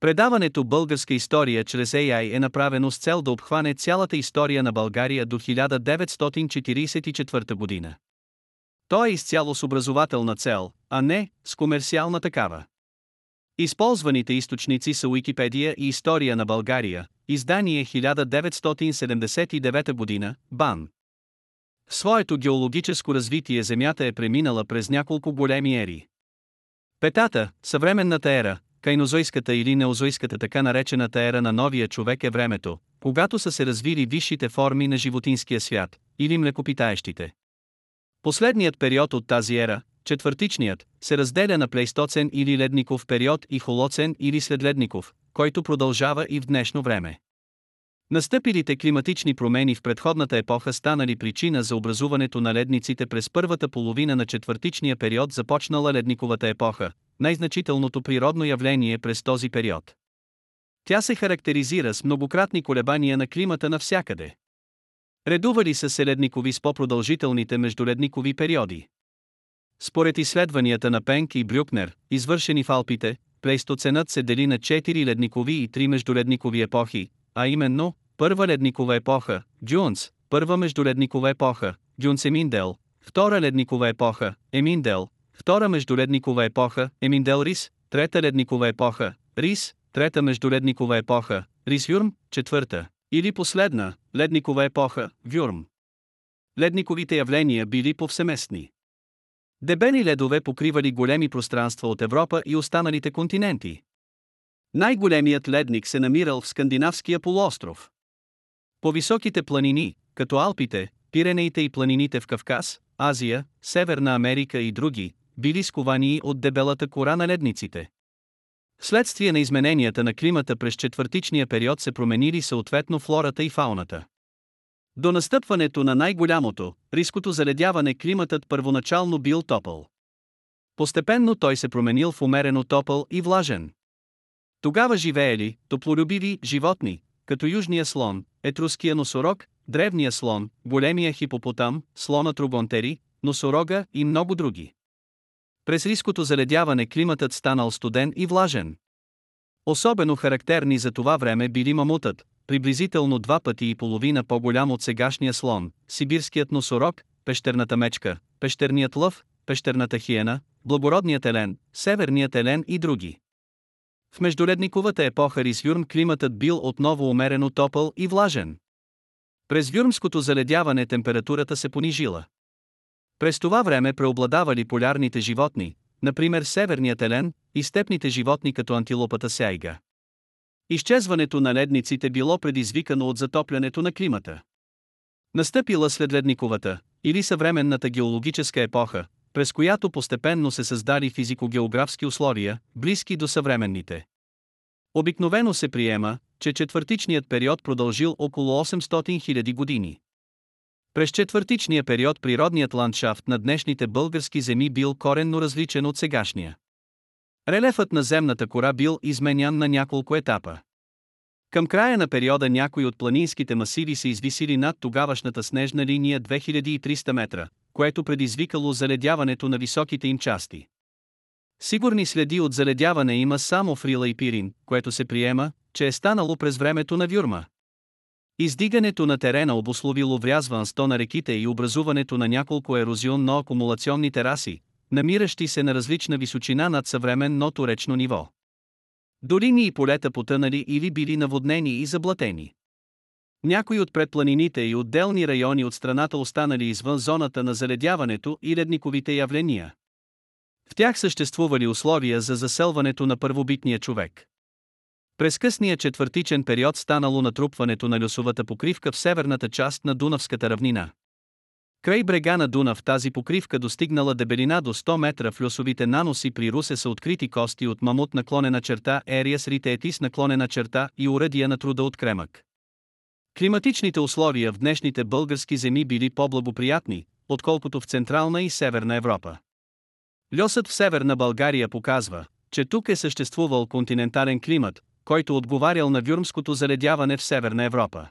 Предаването Българска история чрез AI е направено с цел да обхване цялата история на България до 1944 година. То е изцяло с образователна цел, а не с комерциална такава. Използваните източници са Уикипедия и История на България, издание 1979 година, БАН. В своето геологическо развитие Земята е преминала през няколко големи ери. Петата, съвременната ера, кайнозойската или неозойската така наречената ера на новия човек е времето, когато са се развили висшите форми на животинския свят, или млекопитаещите. Последният период от тази ера, четвъртичният, се разделя на плейстоцен или ледников период и холоцен или следледников, който продължава и в днешно време. Настъпилите климатични промени в предходната епоха станали причина за образуването на ледниците през първата половина на четвъртичния период започнала ледниковата епоха, най-значителното природно явление през този период. Тя се характеризира с многократни колебания на климата навсякъде. Редували са се ледникови с по-продължителните междуледникови периоди. Според изследванията на Пенк и Брюкнер, извършени в Алпите, плейстоценът се дели на 4 ледникови и 3 междуледникови епохи, а именно, първа ледникова епоха, Джунс, първа междуледникова епоха, Джунс-Еминдел, втора ледникова епоха, Еминдел, втора междуледникова епоха, Еминдел Рис, трета ледникова епоха, Рис, трета междуледникова епоха, Рис Юрм, четвърта, или последна, ледникова епоха, Вюрм. Ледниковите явления били повсеместни. Дебели ледове покривали големи пространства от Европа и останалите континенти. Най-големият ледник се намирал в Скандинавския полуостров. По високите планини, като Алпите, Пиренеите и планините в Кавказ, Азия, Северна Америка и други, били сковани от дебелата кора на ледниците. Вследствие на измененията на климата през четвъртичния период се променили съответно флората и фауната. До настъпването на най-голямото, риското заледяване климатът първоначално бил топъл. Постепенно той се променил в умерено топъл и влажен. Тогава живеели топлолюбиви животни, като южния слон, етруския носорог, древния слон, големия хипопотам, слона трубонтери, носорога и много други. През риското заледяване климатът станал студен и влажен. Особено характерни за това време били мамутът, приблизително два пъти и половина по-голям от сегашния слон, сибирският носорог, пещерната мечка, пещерният лъв, пещерната хиена, благородният елен, северният елен и други. В междуледниковата епоха Рисюрм климатът бил отново умерено топъл и влажен. През Вюрмското заледяване температурата се понижила. През това време преобладавали полярните животни, например северният елен и степните животни като антилопата сяйга. Изчезването на ледниците било предизвикано от затоплянето на климата. Настъпила след ледниковата или съвременната геологическа епоха, през която постепенно се създали физико-географски условия, близки до съвременните. Обикновено се приема, че четвъртичният период продължил около 800 000 години. През четвъртичния период природният ландшафт на днешните български земи бил коренно различен от сегашния. Релефът на земната кора бил изменян на няколко етапа. Към края на периода някои от планинските масиви се извисили над тогавашната снежна линия 2300 метра, което предизвикало заледяването на високите им части. Сигурни следи от заледяване има само в Рила и Пирин, което се приема, че е станало през времето на Вюрма. Издигането на терена обословило врязванство на реките и образуването на няколко ерозионно-акумулационни тераси, намиращи се на различна височина над съвременното речно ниво. Долини и полета потънали или били наводнени и заблатени. Някои от предпланините и отделни райони от страната останали извън зоната на заледяването и ледниковите явления. В тях съществували условия за заселването на първобитния човек. През късния четвъртичен период станало натрупването на лесовата покривка в северната част на Дунавската равнина. Край брега на Дунав тази покривка достигнала дебелина до 100 метра в лесовите наноси при Русе са открити кости от мамут наклонена черта Ериас ритеетис наклонена черта и уръдия на труда от кремък. Климатичните условия в днешните български земи били по-благоприятни, отколкото в Централна и Северна Европа. Льосът в Северна България показва, че тук е съществувал континентален климат, който отговарял на вюрмското заледяване в Северна Европа.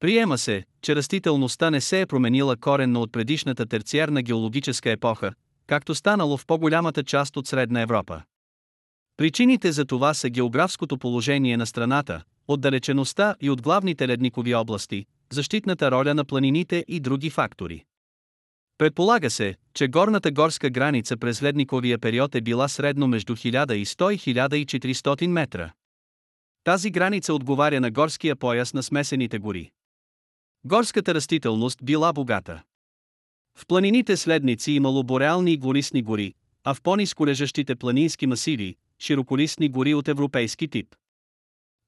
Приема се, че растителността не се е променила коренно от предишната терциарна геологическа епоха, както станало в по-голямата част от Средна Европа. Причините за това са географското положение на страната, отдалечеността и от главните ледникови области, защитната роля на планините и други фактори. Предполага се, че горната горска граница през ледниковия период е била средно между 1100 и 1400 метра. Тази граница отговаря на горския пояс на смесените гори. Горската растителност била богата. В планините следници имало бореални и гористни гори, а в по-низко лежащите планински масиви – широколистни гори от европейски тип.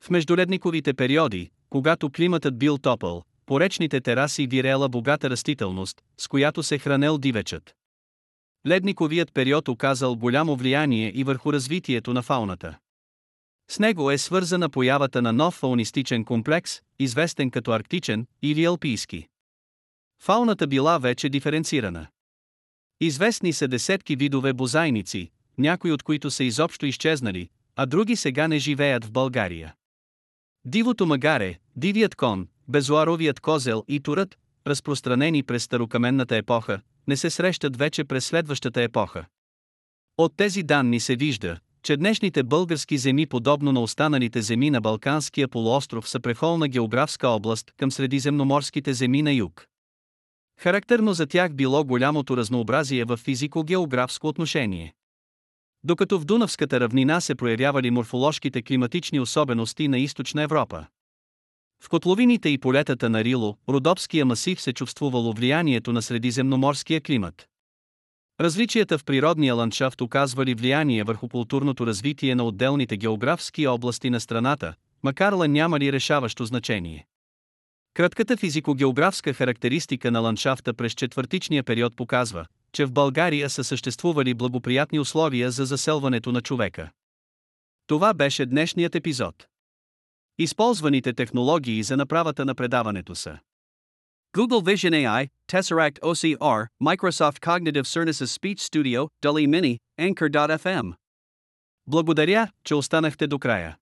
В междуледниковите периоди, когато климатът бил топъл, по речните тераси вирела богата растителност, с която се хранел дивечът. Ледниковият период оказал голямо влияние и върху развитието на фауната. С него е свързана появата на нов фаунистичен комплекс, известен като арктичен или алпийски. Фауната била вече диференцирана. Известни са десетки видове бозайници, някои от които са изобщо изчезнали, а други сега не живеят в България. Дивото магаре, дивият кон, безуаровият козел и турът, разпространени през старокаменната епоха, не се срещат вече през следващата епоха. От тези данни се вижда, че днешните български земи подобно на останалите земи на Балканския полуостров са прехолна географска област към средиземноморските земи на юг. Характерно за тях било голямото разнообразие в физико-географско отношение. Докато в Дунавската равнина се проявявали морфоложките климатични особености на източна Европа. В котловините и полетата на Рило, Родопския масив се чувствувало влиянието на средиземноморския климат. Различията в природния ландшафт оказвали влияние върху културното развитие на отделните географски области на страната, макар ла нямали решаващо значение. Кратката физико-географска характеристика на ландшафта през четвъртичния период показва, че в България са съществували благоприятни условия за заселването на човека. Това беше днешният епизод. Използваните технологии за направата на предаването са Google Vision AI, Tesseract OCR, Microsoft Cognitive Services Speech Studio, DALI Mini, Anchor.fm. Благодаря, че останахте до края.